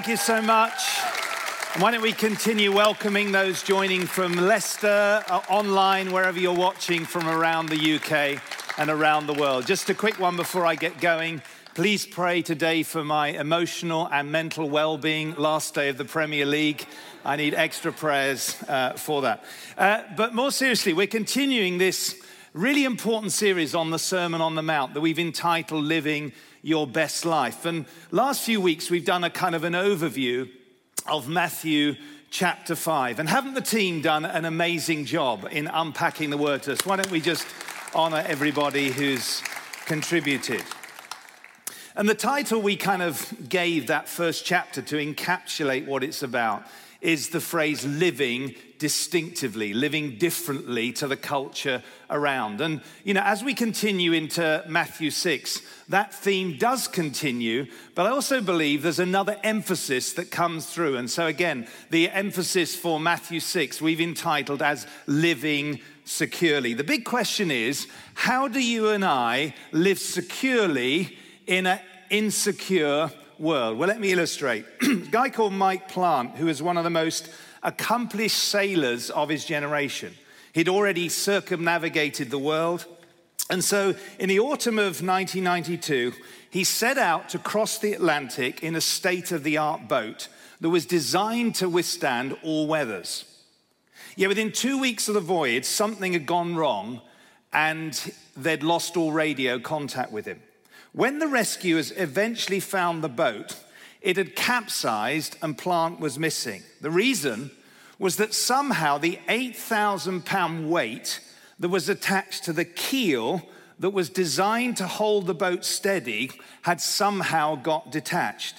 Thank you so much. And why don't we continue welcoming those joining from Leicester, uh, online, wherever you're watching from around the UK and around the world. Just a quick one before I get going. Please pray today for my emotional and mental well being. Last day of the Premier League. I need extra prayers uh, for that. Uh, but more seriously, we're continuing this really important series on the Sermon on the Mount that we've entitled Living Your Best Life. And last few weeks, we've done a kind of an overview of Matthew chapter 5. And haven't the team done an amazing job in unpacking the word to us? Why don't we just honor everybody who's contributed? And the title we kind of gave that first chapter to encapsulate what it's about is the phrase living distinctively, living differently to the culture around. And, you know, as we continue into Matthew 6, that theme does continue, but I also believe there's another emphasis that comes through. And so, again, the emphasis for Matthew 6 we've entitled as living securely. The big question is how do you and I live securely in an insecure world? Well, let me illustrate. a guy called Mike Plant, who is one of the most accomplished sailors of his generation. He'd already circumnavigated the world. And so, in the autumn of 1992, he set out to cross the Atlantic in a state of the art boat that was designed to withstand all weathers. Yet, within two weeks of the voyage, something had gone wrong and they'd lost all radio contact with him. When the rescuers eventually found the boat, it had capsized and Plant was missing. The reason was that somehow the 8,000 pound weight that was attached to the keel that was designed to hold the boat steady had somehow got detached.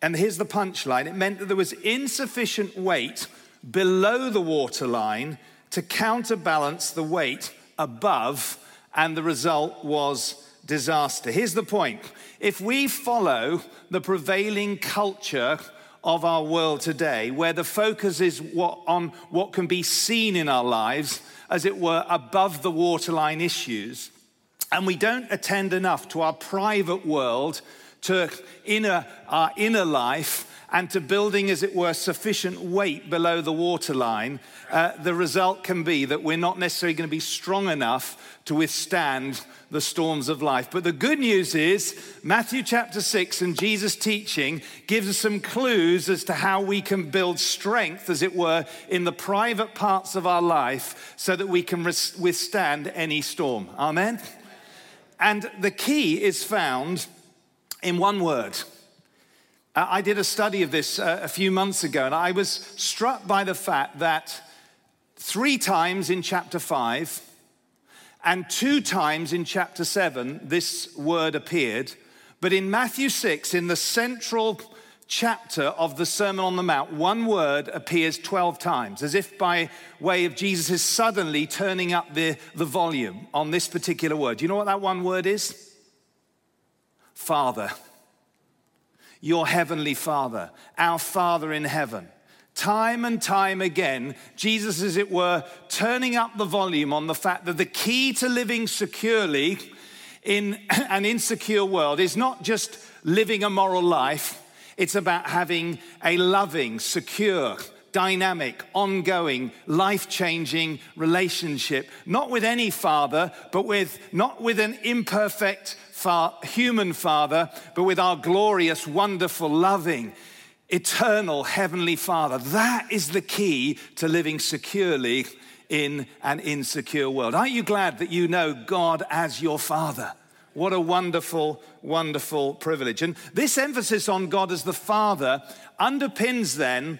And here's the punchline it meant that there was insufficient weight below the waterline to counterbalance the weight above, and the result was disaster. Here's the point if we follow the prevailing culture of our world today, where the focus is what, on what can be seen in our lives, as it were, above the waterline issues, and we don't attend enough to our private world, to inner, our inner life, and to building, as it were, sufficient weight below the waterline, uh, the result can be that we're not necessarily going to be strong enough to withstand the storms of life. But the good news is, Matthew chapter 6 and Jesus' teaching gives us some clues as to how we can build strength, as it were, in the private parts of our life so that we can withstand any storm. Amen? And the key is found in one word I did a study of this uh, a few months ago, and I was struck by the fact that three times in chapter 5 and two times in chapter 7 this word appeared. But in Matthew 6, in the central chapter of the Sermon on the Mount, one word appears 12 times, as if by way of Jesus is suddenly turning up the, the volume on this particular word. Do you know what that one word is? Father your heavenly Father, our Father in heaven. Time and time again, Jesus, as it were, turning up the volume on the fact that the key to living securely in an insecure world is not just living a moral life, it's about having a loving, secure, dynamic, ongoing, life changing relationship, not with any father, but with not with an imperfect fa- human father, but with our glorious, wonderful, loving, eternal heavenly father. That is the key to living securely in an insecure world. Aren't you glad that you know God as your father? What a wonderful, wonderful privilege. And this emphasis on God as the Father underpins then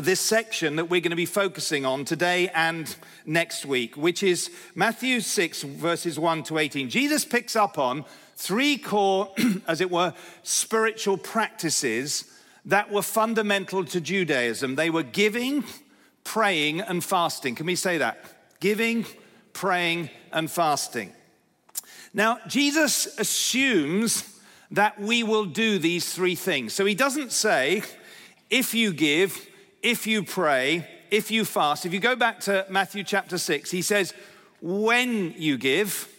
this section that we're going to be focusing on today and next week, which is Matthew 6, verses 1 to 18. Jesus picks up on three core, as it were, spiritual practices that were fundamental to Judaism. They were giving, praying, and fasting. Can we say that? Giving, praying, and fasting. Now, Jesus assumes that we will do these three things. So he doesn't say, if you give, if you pray, if you fast. If you go back to Matthew chapter 6, he says, when you give,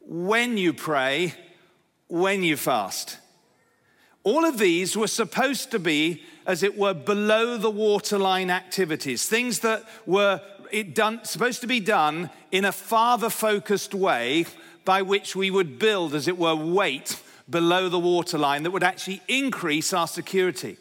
when you pray, when you fast. All of these were supposed to be, as it were, below the waterline activities, things that were done, supposed to be done in a father focused way by which we would build, as it were, weight below the waterline that would actually increase our security.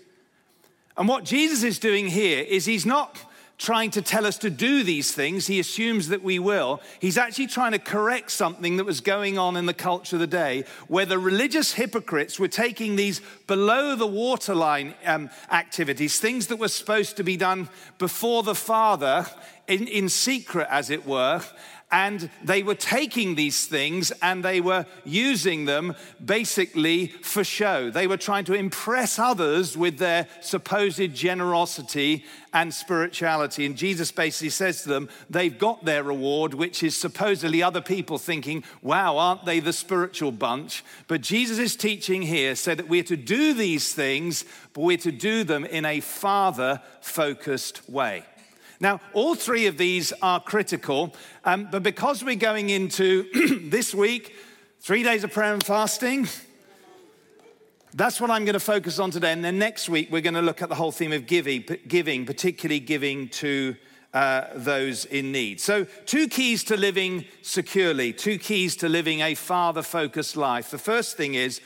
And what Jesus is doing here is he's not trying to tell us to do these things. He assumes that we will. He's actually trying to correct something that was going on in the culture of the day, where the religious hypocrites were taking these below the waterline um, activities, things that were supposed to be done before the Father, in, in secret, as it were, and they were taking these things and they were using them basically for show. They were trying to impress others with their supposed generosity and spirituality. And Jesus basically says to them, they've got their reward, which is supposedly other people thinking, wow, aren't they the spiritual bunch? But Jesus' teaching here said that we're to do these things, but we're to do them in a father focused way. Now, all three of these are critical, um, but because we're going into this week, three days of prayer and fasting, that's what I'm going to focus on today. And then next week, we're going to look at the whole theme of giving, giving particularly giving to uh, those in need. So, two keys to living securely, two keys to living a father focused life. The first thing is,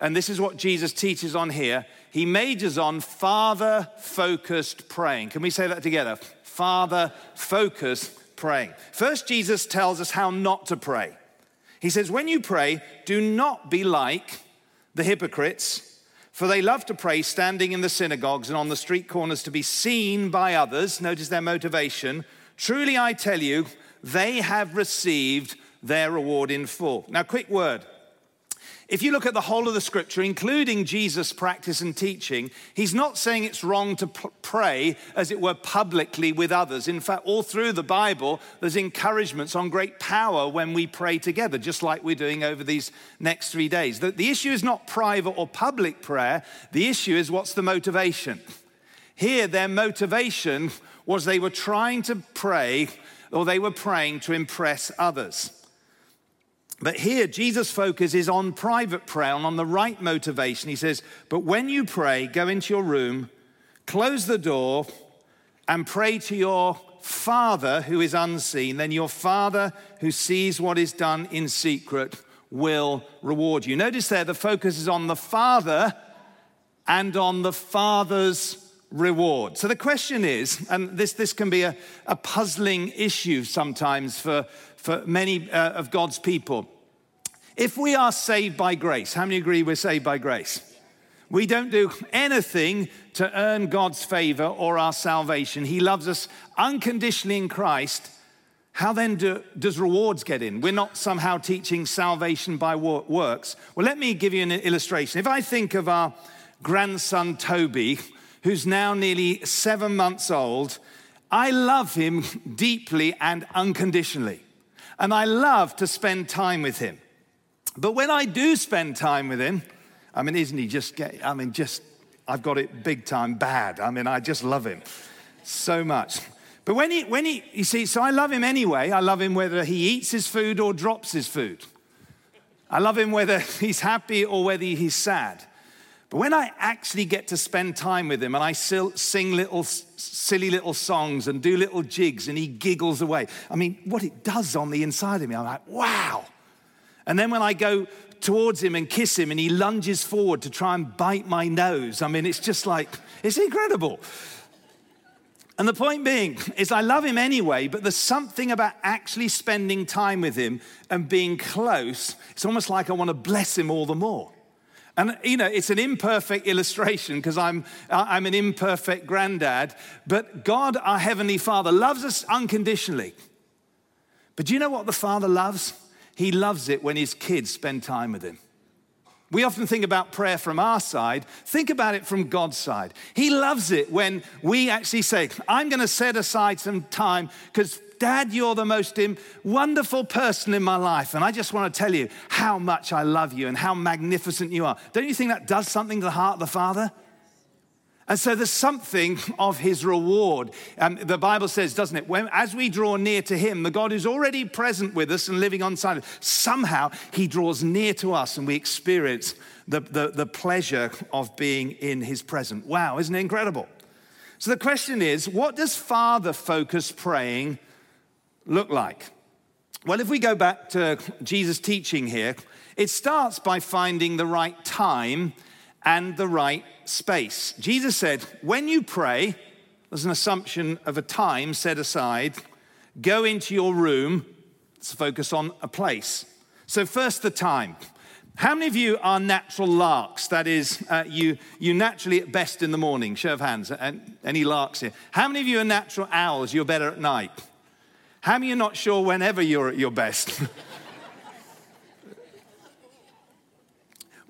and this is what Jesus teaches on here, he majors on father focused praying. Can we say that together? Father focus praying. First, Jesus tells us how not to pray. He says, When you pray, do not be like the hypocrites, for they love to pray standing in the synagogues and on the street corners to be seen by others. Notice their motivation. Truly, I tell you, they have received their reward in full. Now, quick word if you look at the whole of the scripture, including Jesus' practice and teaching, he's not saying it's wrong to pray, as it were, publicly with others. In fact, all through the Bible, there's encouragements on great power when we pray together, just like we're doing over these next three days. The, the issue is not private or public prayer, the issue is what's the motivation. Here, their motivation was they were trying to pray or they were praying to impress others. But here, Jesus' focus is on private prayer and on the right motivation. He says, But when you pray, go into your room, close the door, and pray to your Father who is unseen. Then your Father who sees what is done in secret will reward you. Notice there, the focus is on the Father and on the Father's reward. So the question is, and this, this can be a, a puzzling issue sometimes for, for many uh, of God's people. If we are saved by grace, how many agree we're saved by grace? We don't do anything to earn God's favor or our salvation. He loves us unconditionally in Christ. How then do, does rewards get in? We're not somehow teaching salvation by works. Well, let me give you an illustration. If I think of our grandson Toby, who's now nearly seven months old, I love him deeply and unconditionally. And I love to spend time with him. But when I do spend time with him, I mean, isn't he just, get, I mean, just, I've got it big time bad. I mean, I just love him so much. But when he, when he, you see, so I love him anyway. I love him whether he eats his food or drops his food. I love him whether he's happy or whether he's sad. But when I actually get to spend time with him and I sing little silly little songs and do little jigs and he giggles away, I mean, what it does on the inside of me, I'm like, wow. And then when I go towards him and kiss him and he lunges forward to try and bite my nose, I mean, it's just like, it's incredible. And the point being is, I love him anyway, but there's something about actually spending time with him and being close. It's almost like I want to bless him all the more. And, you know, it's an imperfect illustration because I'm, I'm an imperfect granddad, but God, our Heavenly Father, loves us unconditionally. But do you know what the Father loves? He loves it when his kids spend time with him. We often think about prayer from our side. Think about it from God's side. He loves it when we actually say, I'm going to set aside some time because Dad, you're the most wonderful person in my life. And I just want to tell you how much I love you and how magnificent you are. Don't you think that does something to the heart of the Father? And so there's something of his reward. Um, the Bible says, doesn't it? When, as we draw near to him, the God who's already present with us and living on side, somehow he draws near to us and we experience the, the, the pleasure of being in his presence. Wow, isn't it incredible? So the question is, what does father focus praying look like? Well, if we go back to Jesus' teaching here, it starts by finding the right time and the right space. Jesus said, when you pray, there's an assumption of a time set aside, go into your room, let's focus on a place. So, first, the time. How many of you are natural larks? That is, uh, you, you naturally at best in the morning. Show of hands. Any larks here? How many of you are natural owls? You're better at night. How are not sure whenever you're at your best?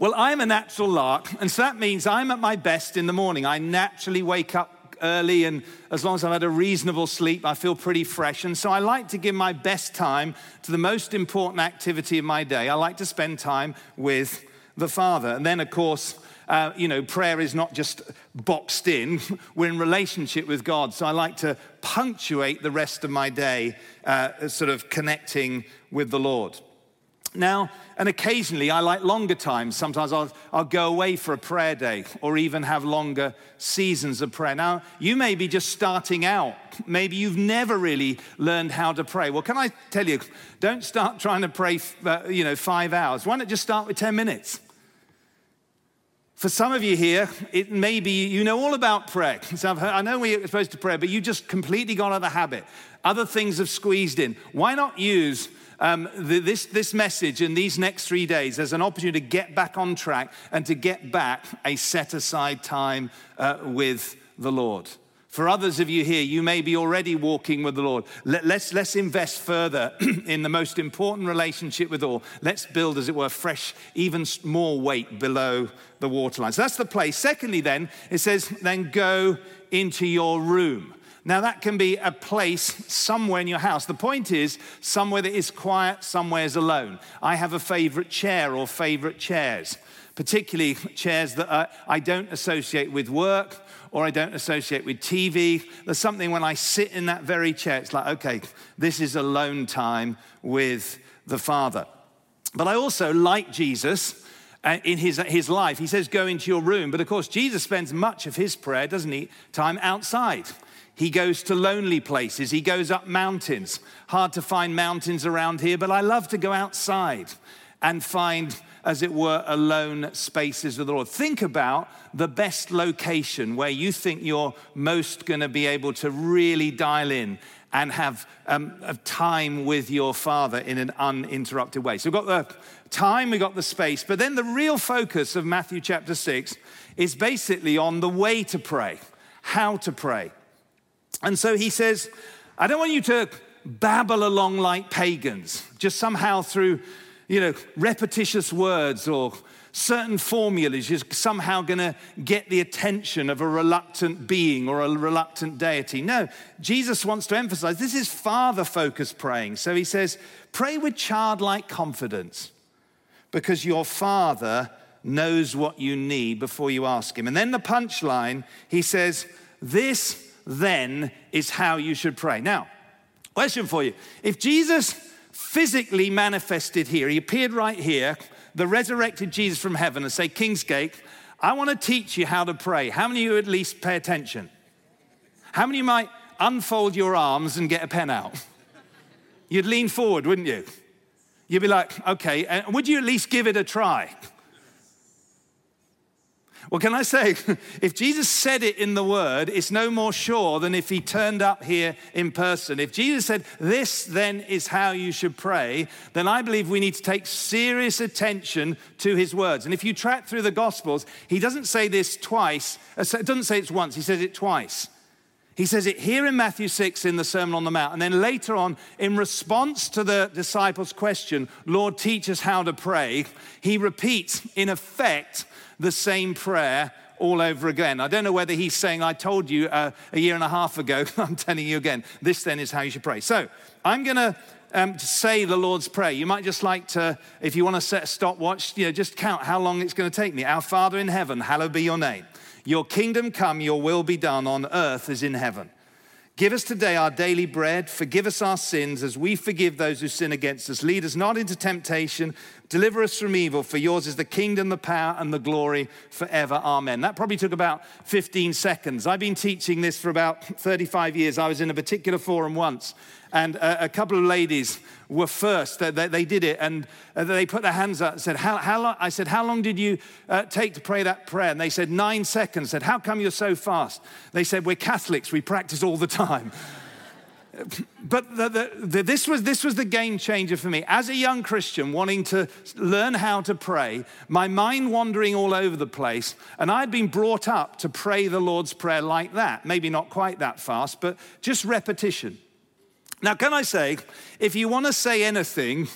Well, I'm a natural lark, and so that means I'm at my best in the morning. I naturally wake up early, and as long as I've had a reasonable sleep, I feel pretty fresh. And so I like to give my best time to the most important activity of my day. I like to spend time with the Father. And then, of course, uh, you know, prayer is not just boxed in, we're in relationship with God. So I like to punctuate the rest of my day, uh, sort of connecting with the Lord. Now, and occasionally I like longer times. Sometimes I'll, I'll go away for a prayer day or even have longer seasons of prayer. Now, you may be just starting out. Maybe you've never really learned how to pray. Well, can I tell you, don't start trying to pray, uh, you know, five hours. Why not just start with 10 minutes? For some of you here, it may be you know all about prayer. So heard, i know we're supposed to pray, but you just completely got out of the habit. Other things have squeezed in. Why not use um, the, this, this message in these next three days as an opportunity to get back on track and to get back a set aside time uh, with the Lord. For others of you here, you may be already walking with the Lord. Let, us let's, let's invest further in the most important relationship with all. Let's build, as it were, fresh, even more weight below the waterline. So that's the place. Secondly, then, it says, then go into your room. Now, that can be a place somewhere in your house. The point is, somewhere that is quiet, somewhere is alone. I have a favorite chair or favorite chairs, particularly chairs that I don't associate with work or I don't associate with TV. There's something when I sit in that very chair, it's like, okay, this is alone time with the Father. But I also, like Jesus, uh, in his, his life, he says, go into your room. But of course, Jesus spends much of his prayer, doesn't he, time outside. He goes to lonely places. He goes up mountains. Hard to find mountains around here, but I love to go outside and find, as it were, alone spaces with the Lord. Think about the best location where you think you're most going to be able to really dial in and have um, time with your Father in an uninterrupted way. So we've got the time, we've got the space, but then the real focus of Matthew chapter 6 is basically on the way to pray, how to pray. And so he says, I don't want you to babble along like pagans, just somehow through, you know, repetitious words or certain formulas, you're somehow going to get the attention of a reluctant being or a reluctant deity. No, Jesus wants to emphasize this is father focused praying. So he says, pray with childlike confidence because your father knows what you need before you ask him. And then the punchline, he says, this then is how you should pray. Now, question for you. If Jesus physically manifested here, he appeared right here, the resurrected Jesus from heaven, and say, Kingsgate, I want to teach you how to pray. How many of you at least pay attention? How many might unfold your arms and get a pen out? You'd lean forward, wouldn't you? You'd be like, okay, uh, would you at least give it a try? Well, can I say, if Jesus said it in the word, it's no more sure than if he turned up here in person. If Jesus said, This then is how you should pray, then I believe we need to take serious attention to his words. And if you track through the Gospels, he doesn't say this twice, uh, it doesn't say it once, he says it twice. He says it here in Matthew 6 in the Sermon on the Mount. And then later on, in response to the disciples' question, Lord, teach us how to pray, he repeats, in effect, the same prayer all over again. I don't know whether he's saying, I told you uh, a year and a half ago, I'm telling you again, this then is how you should pray. So I'm going to um, say the Lord's Prayer. You might just like to, if you want to set a stopwatch, you know, just count how long it's going to take me. Our Father in heaven, hallowed be your name. Your kingdom come, your will be done on earth as in heaven. Give us today our daily bread. Forgive us our sins as we forgive those who sin against us. Lead us not into temptation. Deliver us from evil, for yours is the kingdom, the power, and the glory forever. Amen. That probably took about 15 seconds. I've been teaching this for about 35 years. I was in a particular forum once, and a, a couple of ladies were first. They, they, they, did it, and uh, they put their hands up and said, how, how long? I said, How long did you uh, take to pray that prayer? And they said, Nine seconds. I said, How come you're so fast? They said, We're Catholics, we practice all the time. but the, the, the, this, was, this was the game changer for me. As a young Christian wanting to learn how to pray, my mind wandering all over the place, and I'd been brought up to pray the Lord's Prayer like that. Maybe not quite that fast, but just repetition. Now, can I say, if you want to say anything,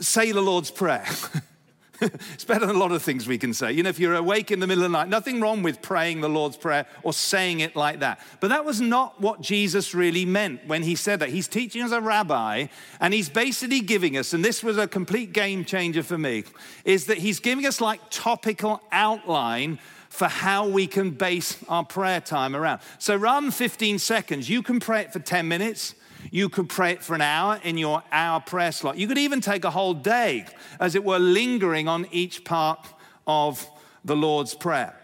say the Lord's Prayer. it's better than a lot of things we can say. You know, if you're awake in the middle of the night, nothing wrong with praying the Lord's Prayer or saying it like that. But that was not what Jesus really meant when he said that. He's teaching as a rabbi, and he's basically giving us, and this was a complete game changer for me, is that he's giving us like topical outline for how we can base our prayer time around. So rather than 15 seconds, you can pray it for 10 minutes. You could pray it for an hour in your hour prayer slot. You could even take a whole day, as it were, lingering on each part of the Lord's Prayer.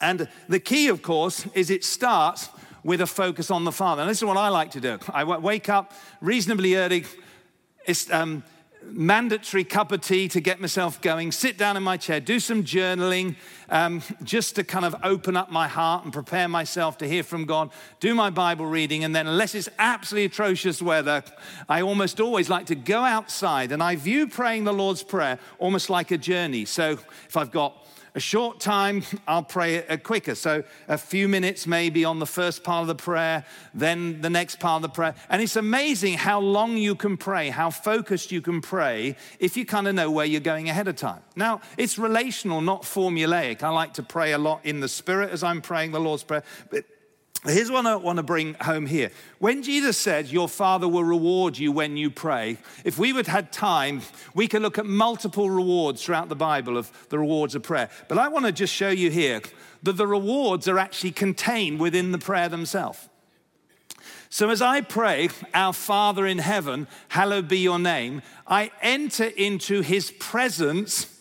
And the key, of course, is it starts with a focus on the Father. And this is what I like to do. I wake up reasonably early. Um, mandatory cup of tea to get myself going, sit down in my chair, do some journaling, um, just to kind of open up my heart and prepare myself to hear from God, do my Bible reading, and then, unless it's absolutely atrocious weather, I almost always like to go outside and I view praying the Lord's Prayer almost like a journey. So if I've got a short time, I'll pray it uh, quicker. So a few minutes maybe on the first part of the prayer, then the next part of the prayer. And it's amazing how long you can pray, how focused you can pray if you kind of know where you're going ahead of time. Now, it's relational, not formulaic. I like to pray a lot in the spirit as I'm praying the Lord's Prayer, but Here's what I want to bring home here. When Jesus said, Your Father will reward you when you pray, if we would have time, we could look at multiple rewards throughout the Bible of the rewards of prayer. But I want to just show you here that the rewards are actually contained within the prayer themselves. So as I pray, Our Father in heaven, hallowed be your name, I enter into his presence,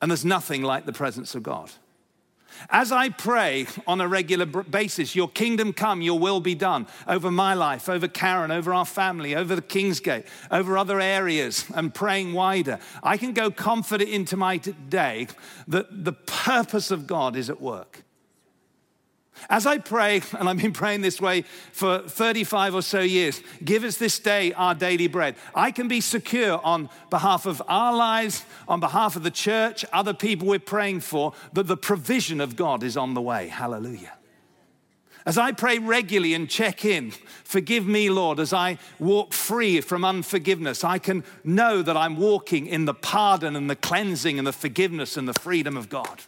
and there's nothing like the presence of God. As I pray on a regular basis, your kingdom come, your will be done over my life, over Karen, over our family, over the Kingsgate, over other areas, and praying wider, I can go confident into my day that the purpose of God is at work. As I pray, and I've been praying this way for 35 or so years, give us this day our daily bread. I can be secure on behalf of our lives, on behalf of the church, other people we're praying for, that the provision of God is on the way. Hallelujah. As I pray regularly and check in, forgive me, Lord, as I walk free from unforgiveness, I can know that I'm walking in the pardon and the cleansing and the forgiveness and the freedom of God.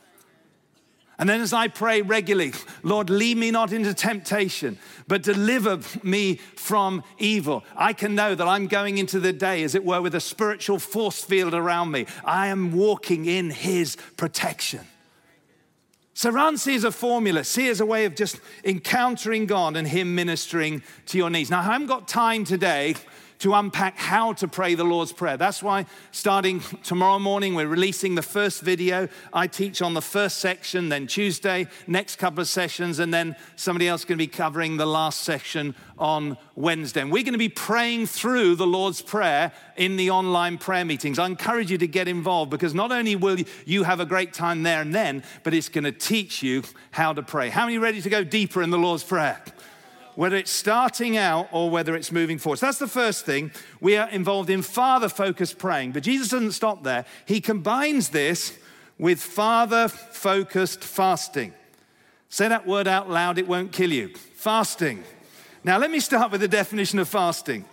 And then as I pray regularly, Lord, lead me not into temptation, but deliver me from evil. I can know that I'm going into the day, as it were, with a spiritual force field around me. I am walking in His protection. So run as a formula, see as a way of just encountering God and Him ministering to your needs. Now, I haven't got time today to unpack how to pray the Lord's Prayer. That's why, starting tomorrow morning, we're releasing the first video. I teach on the first section, then Tuesday, next couple of sessions, and then somebody else going to be covering the last section on Wednesday. And we're going to be praying through the Lord's Prayer in the online prayer meetings. I encourage you to get involved because not only will you have a great time there and then, but it's going to teach you how to pray. How many ready to go deeper in the Lord's Prayer? Whether it's starting out or whether it's moving forward. So that's the first thing. We are involved in father focused praying. But Jesus doesn't stop there, he combines this with father focused fasting. Say that word out loud, it won't kill you. Fasting. Now, let me start with the definition of fasting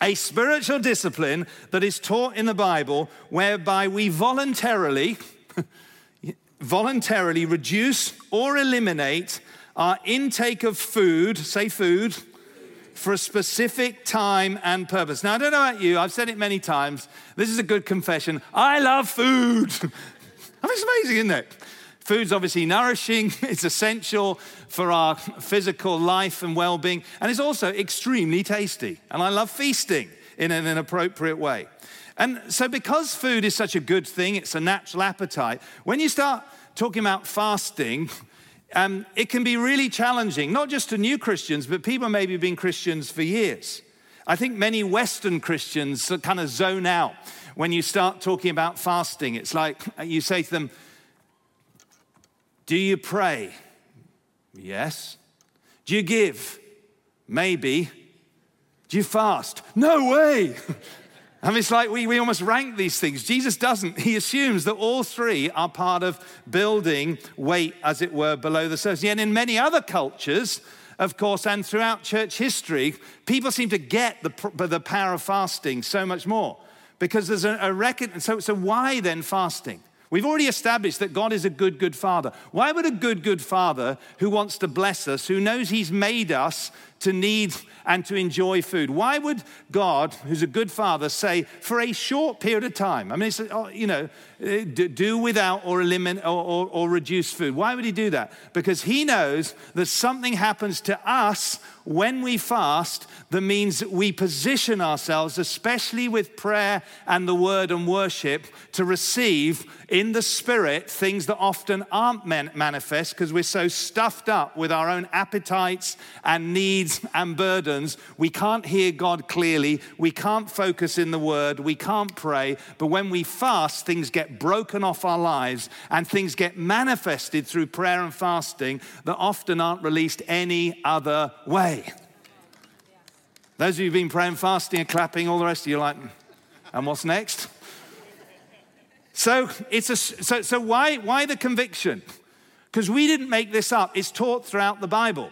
a spiritual discipline that is taught in the Bible whereby we voluntarily, voluntarily reduce or eliminate our intake of food, say food, for a specific time and purpose. Now, I don't know about you, I've said it many times. This is a good confession. I love food. I mean, it's amazing, isn't it? Food's obviously nourishing, it's essential for our physical life and well being, and it's also extremely tasty. And I love feasting in an appropriate way. And so, because food is such a good thing, it's a natural appetite, when you start talking about fasting, um, it can be really challenging, not just to new Christians, but people maybe been Christians for years. I think many Western Christians kind of zone out when you start talking about fasting. It's like you say to them, Do you pray? Yes. Do you give? Maybe. Do you fast? No way. I mean, it's like we, we almost rank these things. Jesus doesn't. He assumes that all three are part of building weight, as it were, below the surface. And in many other cultures, of course, and throughout church history, people seem to get the, the power of fasting so much more because there's a, a record. So, so, why then fasting? We've already established that God is a good, good father. Why would a good, good father who wants to bless us, who knows he's made us to need and to enjoy food. Why would God, who's a good father, say for a short period of time, I mean, oh, you know, uh, do without or eliminate or, or, or reduce food? Why would he do that? Because he knows that something happens to us when we fast that means that we position ourselves, especially with prayer and the word and worship, to receive in the spirit things that often aren't manifest because we're so stuffed up with our own appetites and needs and burdens. We can't hear God clearly. We can't focus in the word. We can't pray. But when we fast, things get broken off our lives and things get manifested through prayer and fasting that often aren't released any other way. Those of you who've been praying, fasting, and clapping, all the rest of you like, hmm, and what's next? So it's a, so, so why, why the conviction? Because we didn't make this up. It's taught throughout the Bible.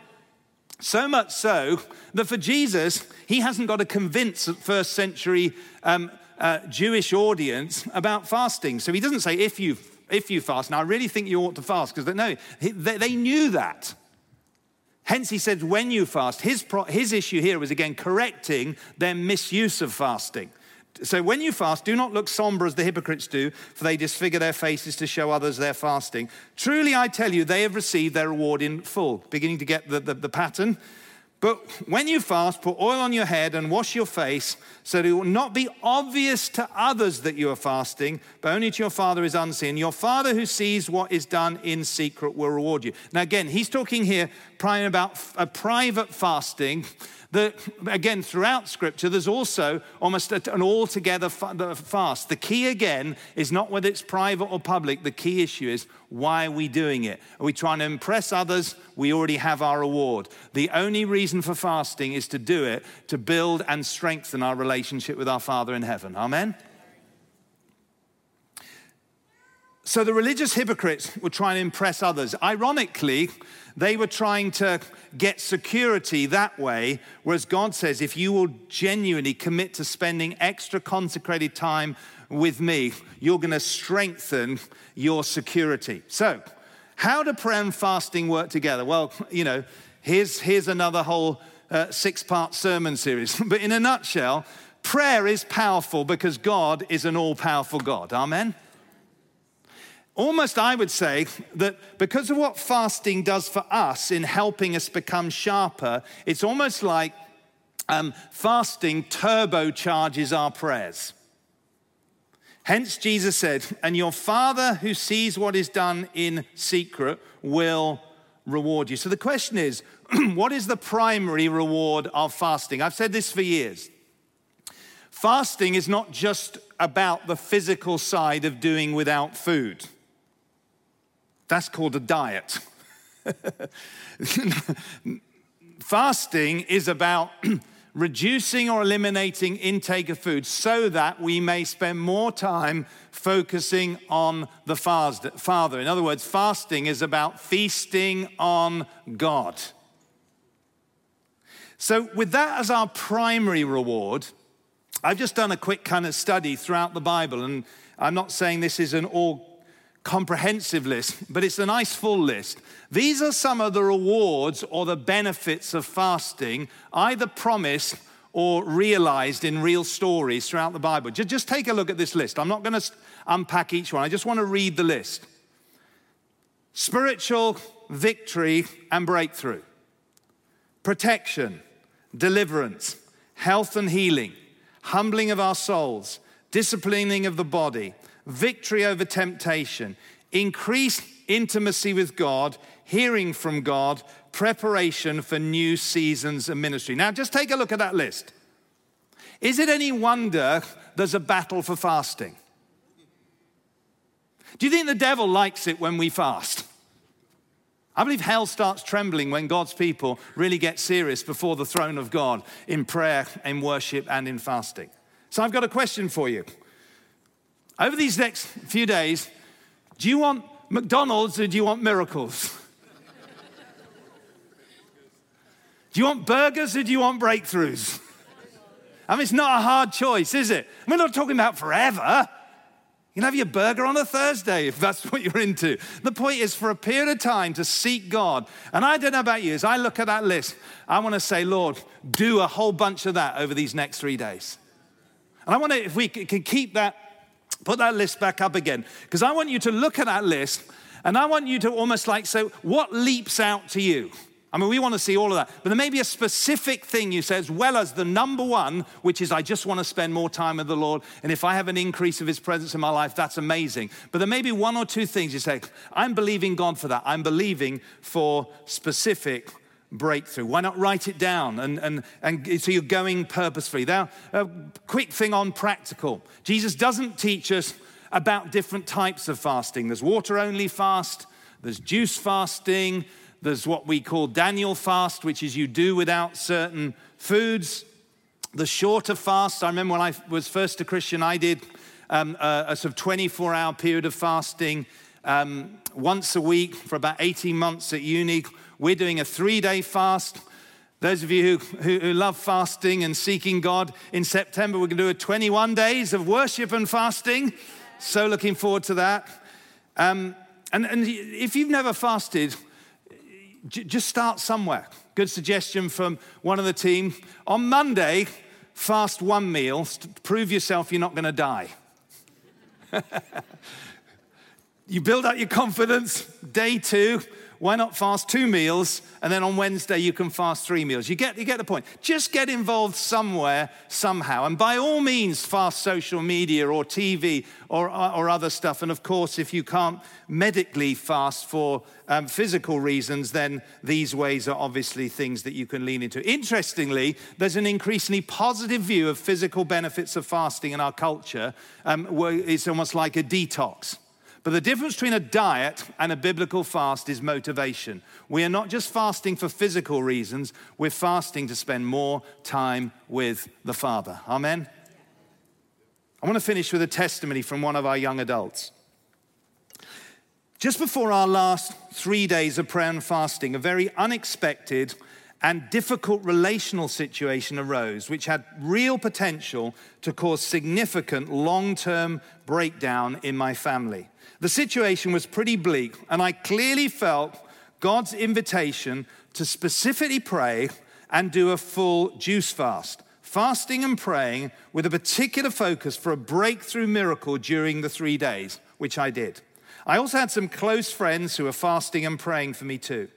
So much so that for Jesus, he hasn't got to convince a first century um, uh, Jewish audience about fasting. So he doesn't say, if you, if you fast. Now, I really think you ought to fast, because no, they, they knew that. Hence, he said, when you fast. His, pro- his issue here was again correcting their misuse of fasting. So when you fast, do not look somber as the hypocrites do, for they disfigure their faces to show others their fasting. Truly, I tell you, they have received their reward in full. Beginning to get the, the, the pattern. But when you fast, put oil on your head and wash your face, so that it will not be obvious to others that you are fasting, but only to your Father is unseen. Your Father who sees what is done in secret will reward you. Now, again, he's talking here about a private fasting again, throughout Scripture, there's also almost an altogether fast. The key, again, is not whether it's private or public. The key issue is why are we doing it? Are we trying to impress others? We already have our reward. The only reason for fasting is to do it to build and strengthen our relationship with our Father in heaven. Amen? So the religious hypocrites were trying to impress others. Ironically, they were trying to get security that way, whereas God says, if you will genuinely commit to spending extra consecrated time with me, you're going to strengthen your security. So, how do prayer and fasting work together? Well, you know, here's, here's another whole uh, six part sermon series. but in a nutshell, prayer is powerful because God is an all powerful God. Amen? Almost, I would say that because of what fasting does for us in helping us become sharper, it's almost like um, fasting turbocharges our prayers. Hence, Jesus said, And your Father who sees what is done in secret will reward you. So the question is, what is the primary reward of fasting? I've said this for years. Fasting is not just about the physical side of doing without food. That's called a diet. Fasting is about reducing or eliminating intake of food so that we may spend more time focusing on the Father. In other words, fasting is about feasting on God. So, with that as our primary reward, I've just done a quick kind of study throughout the Bible, and I'm not saying this is an all comprehensive list, but it's a nice full list. These are some of the rewards or the benefits of fasting, either promised or realized in real stories throughout the Bible. Just take a look at this list. I'm not going to unpack each one, I just want to read the list. spiritual victory and breakthrough, protection, deliverance, health and healing, humbling of our souls, disciplining of the body, victory over temptation, increased intimacy with God, hearing from God, preparation for new seasons of ministry. Now, just take a look at that list. Is it any wonder there's a battle for fasting? Do you think the devil likes it when we fast? I believe hell starts trembling when God's people really get serious before the throne of God in prayer, in worship, and in fasting. So I've got a question for you. Over these next few days, do you want McDonald's or do you want miracles? Do you want burgers or do you want breakthroughs? I mean, it's not a hard choice, is it? We're not talking about forever. You can have your burger on a Thursday if that's what you're into. The point is for a period of time to seek God. And I don't know about you, as I look at that list, I want to say, Lord, do a whole bunch of that over these next three days. And I want to, if we can keep that, put that list back up again, because I want you to look at that list and I want you to almost like say, what leaps out to you? I mean, we want to see all of that. But there may be a specific thing you say, as well as the number one, which is I just want to spend more time with the Lord. And if I have an increase of His presence in my life, that's amazing. But there may be one or two things you say, I'm believing God for that. I'm believing for specific breakthrough. Why not write it down? And, and, and so you're going purposefully. Now, a quick thing on practical Jesus doesn't teach us about different types of fasting. There's water only fast, there's juice fasting, there's what we call Daniel fast, which is you do without certain foods. The shorter fast, I remember when I was first a Christian, I did um, a, a, sort of 24 hour period of fasting um, once a week for about 18 months at uni. We're doing a three day fast. Those of you who, who, who, love fasting and seeking God, in September we're going to do a 21 days of worship and fasting. So looking forward to that. Um, and, and if you've never fasted, just start somewhere. Good suggestion from one of the team. On Monday, fast one meal, to prove yourself you're not going to die. you build up your confidence. Day two, why not fast two meals and then on Wednesday you can fast three meals? You get, you get the point. Just get involved somewhere, somehow. And by all means, fast social media or TV or, or other stuff. And of course, if you can't medically fast for um, physical reasons, then these ways are obviously things that you can lean into. Interestingly, there's an increasingly positive view of physical benefits of fasting in our culture. Um, it's almost like a detox. But the difference between a diet and a biblical fast is motivation. We are not just fasting for physical reasons, we're fasting to spend more time with the Father. Amen? I want to finish with a testimony from one of our young adults. Just before our last three days of prayer and fasting, a very unexpected and difficult relational situation arose, which had real potential to cause significant long term breakdown in my family. The situation was pretty bleak, and I clearly felt God's invitation to specifically pray and do a full juice fast, fasting and praying with a particular focus for a breakthrough miracle during the three days, which I did. I also had some close friends who were fasting and praying for me too.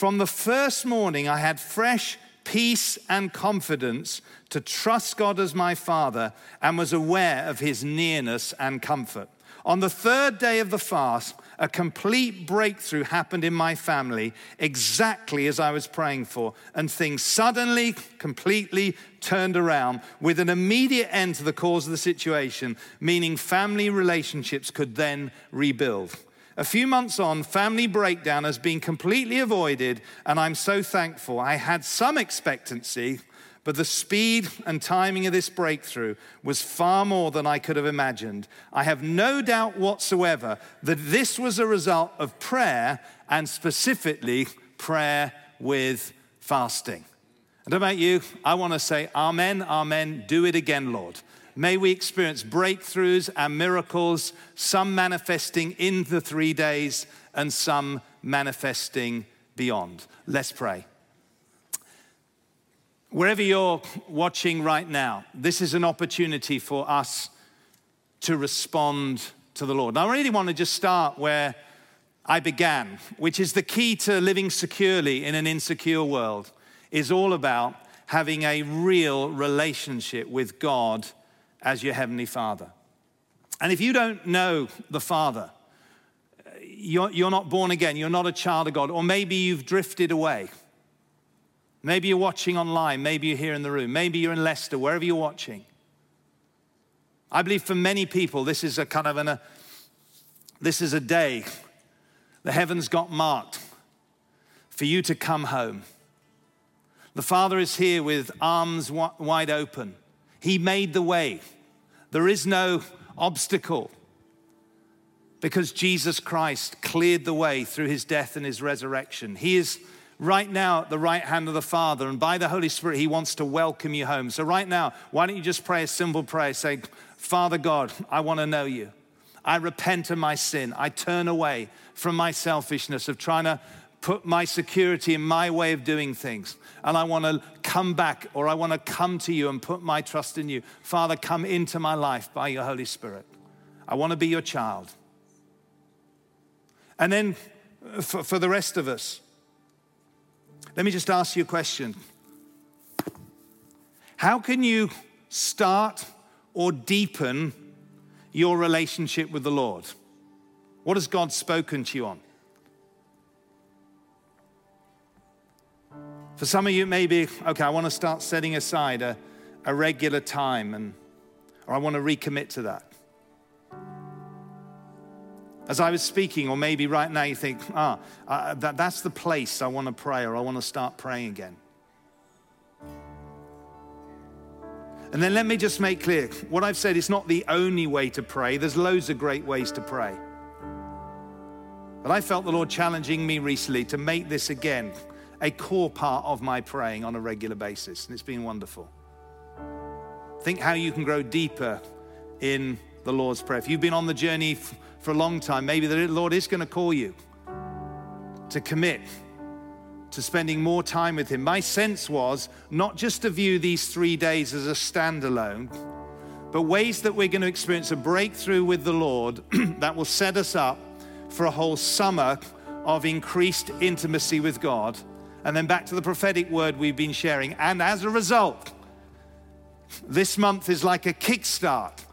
From the first morning, I had fresh peace and confidence to trust God as my Father and was aware of His nearness and comfort. On the third day of the fast, a complete breakthrough happened in my family exactly as I was praying for, and things suddenly, completely turned around with an immediate end to the cause of the situation, meaning family relationships could then rebuild. A few months on, family breakdown has been completely avoided, and I'm so thankful. I had some expectancy but the speed and timing of this breakthrough was far more than I could have imagined. I have no doubt whatsoever that this was a result of prayer and specifically prayer with fasting. And about you, I want to say, Amen, Amen, do it again, Lord. May we experience breakthroughs and miracles, some manifesting in the three days and some manifesting beyond. Let's pray. Wherever you're watching right now, this is an opportunity for us to respond to the Lord. Now, I really want to just start where I began, which is the key to living securely in an insecure world, is all about having a real relationship with God as your Heavenly Father. And if you don't know the Father, you're, you're not born again, you're not a child of God, or maybe you've drifted away. Maybe you're watching online, maybe you're here in the room, maybe you're in Leicester, wherever you're watching. I believe for many people, this is a kind of an, a, this is a day the heavens got marked for you to come home. The Father is here with arms wide open. He made the way. There is no obstacle because Jesus Christ cleared the way through his death and his resurrection. He is right now at the right hand of the Father, and by the Holy Spirit, he wants to welcome you home. So, right now, why don't you just pray a simple prayer? Say, Father God, I want to know you. I repent of my sin. I turn away from my selfishness of trying to put my security in my way of doing things. And I want to come back or I want to come to you and put my trust in you. Father, come into my life by your Holy Spirit. I want to be your child. And then uh, for, for the rest of us, let me just ask you a question. How can you start or deepen your relationship with the Lord? What has God spoken to you on? For some of you, maybe, okay, I want to start setting aside a, a regular time and or I want to recommit to that. As I was speaking, or maybe right now you think, ah, uh, that, that's the place I want to pray or I want to start praying again. And then let me just make clear what I've said is not the only way to pray. There's loads of great ways to pray. But I felt the Lord challenging me recently to make this again a core part of my praying on a regular basis. And it's been wonderful. Think how you can grow deeper in the Lord's Prayer. If you've been on the journey for a long time, maybe the Lord is going to call you to commit to spending more time with Him. My sense was not just to view these three days as a standalone, but ways that we're going to experience a breakthrough with the Lord that will set us up for a whole summer of increased intimacy with God. And then back to the prophetic word we've been sharing. And as a result, this month is like a kickstart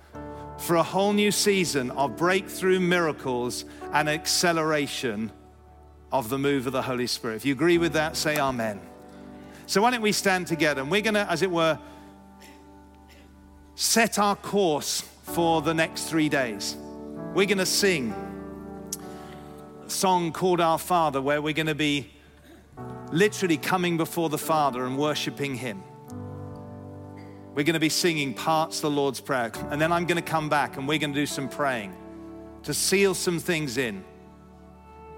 for a whole new season of breakthrough miracles and acceleration of the move of the Holy Spirit. If you agree with that, say amen. So, why don't we stand together and we're going to, as it were, set our course for the next three days. We're going to sing a song called Our Father, where we're going to be literally coming before the Father and worshiping Him. We're going to be singing parts of the Lord's Prayer, and then I'm going to come back and we're going to do some praying to seal some things in.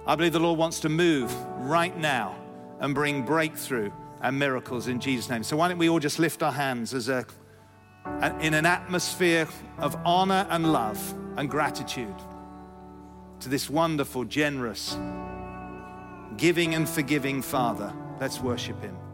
I believe the Lord wants to move right now and bring breakthrough and miracles in Jesus' name. So why don't we all just lift our hands as a in an atmosphere of honor and love and gratitude to this wonderful, generous, giving and forgiving Father. Let's worship Him.